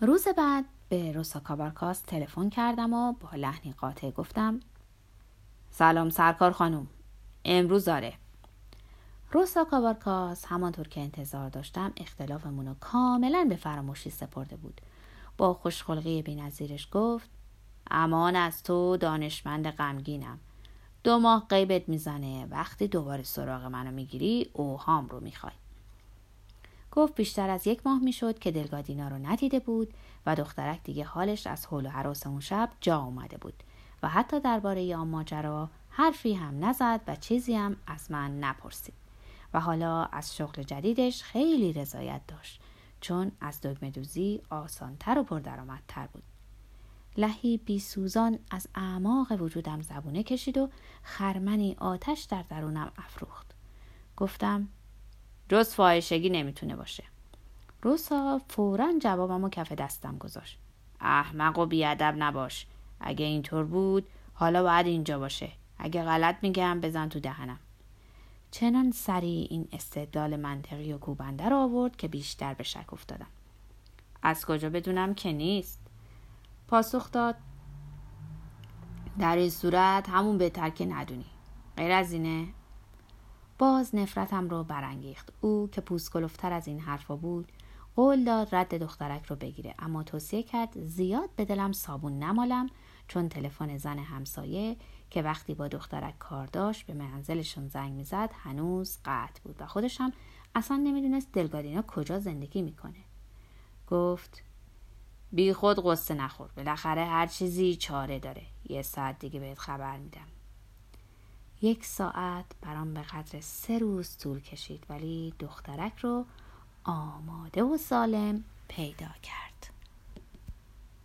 روز بعد به روسا کابارکاس تلفن کردم و با لحنی قاطع گفتم سلام سرکار خانم امروز داره. روسا کابارکاس همانطور که انتظار داشتم اختلافمون رو کاملا به فراموشی سپرده بود. با خوشخلقی بینظیرش گفت امان از تو دانشمند غمگینم. دو ماه قیبت می‌زنه. وقتی دوباره سراغ منو می‌گیری اوهام رو می‌خوای. گفت بیشتر از یک ماه می‌شد که دلگادینا رو ندیده بود و دخترک دیگه حالش از حول و حراس اون شب جا اومده بود و حتی درباره آن ماجرا حرفی هم نزد و چیزی هم از من نپرسید و حالا از شغل جدیدش خیلی رضایت داشت چون از دگمه دوزی آسانتر و پردرآمدتر بود. لحی بی سوزان از اعماق وجودم زبونه کشید و خرمنی آتش در درونم افروخت. گفتم جز فاحشگی نمی‌تونه باشه. روسا فورا جوابم و کف دستم گذاشت. احمق و بیادب نباش. اگه اینطور بود حالا باید اینجا باشه. اگه غلط میگم بزن تو دهنم. چنان سریع این استدلال منطقی و کوبنده رو آورد که بیشتر به شک افتادم. از کجا بدونم که نیست؟ پاسخ داد در این صورت همون بهتر که ندونی. غیر از اینه باز نفرتم رو برانگیخت. او که پوسکلفتر از این حرفا بود قول داد رد دخترک رو بگیره. اما توصیه کرد زیاد به دلم صابون نمالم چون تلفن زن همسایه که وقتی با دخترک کار داشت به منزلشون زنگ می‌زد هنوز قطع بود و خودش هم اصلا نمی‌دونست دلگادینا کجا زندگی می‌کنه. گفت بی خود قصه نخور بالاخره هر چیزی چاره داره. یه ساعت دیگه بهت خبر میدم. یک ساعت برام به قدر سه روز طول کشید ولی دخترک رو آماده و سالم پیدا کرد.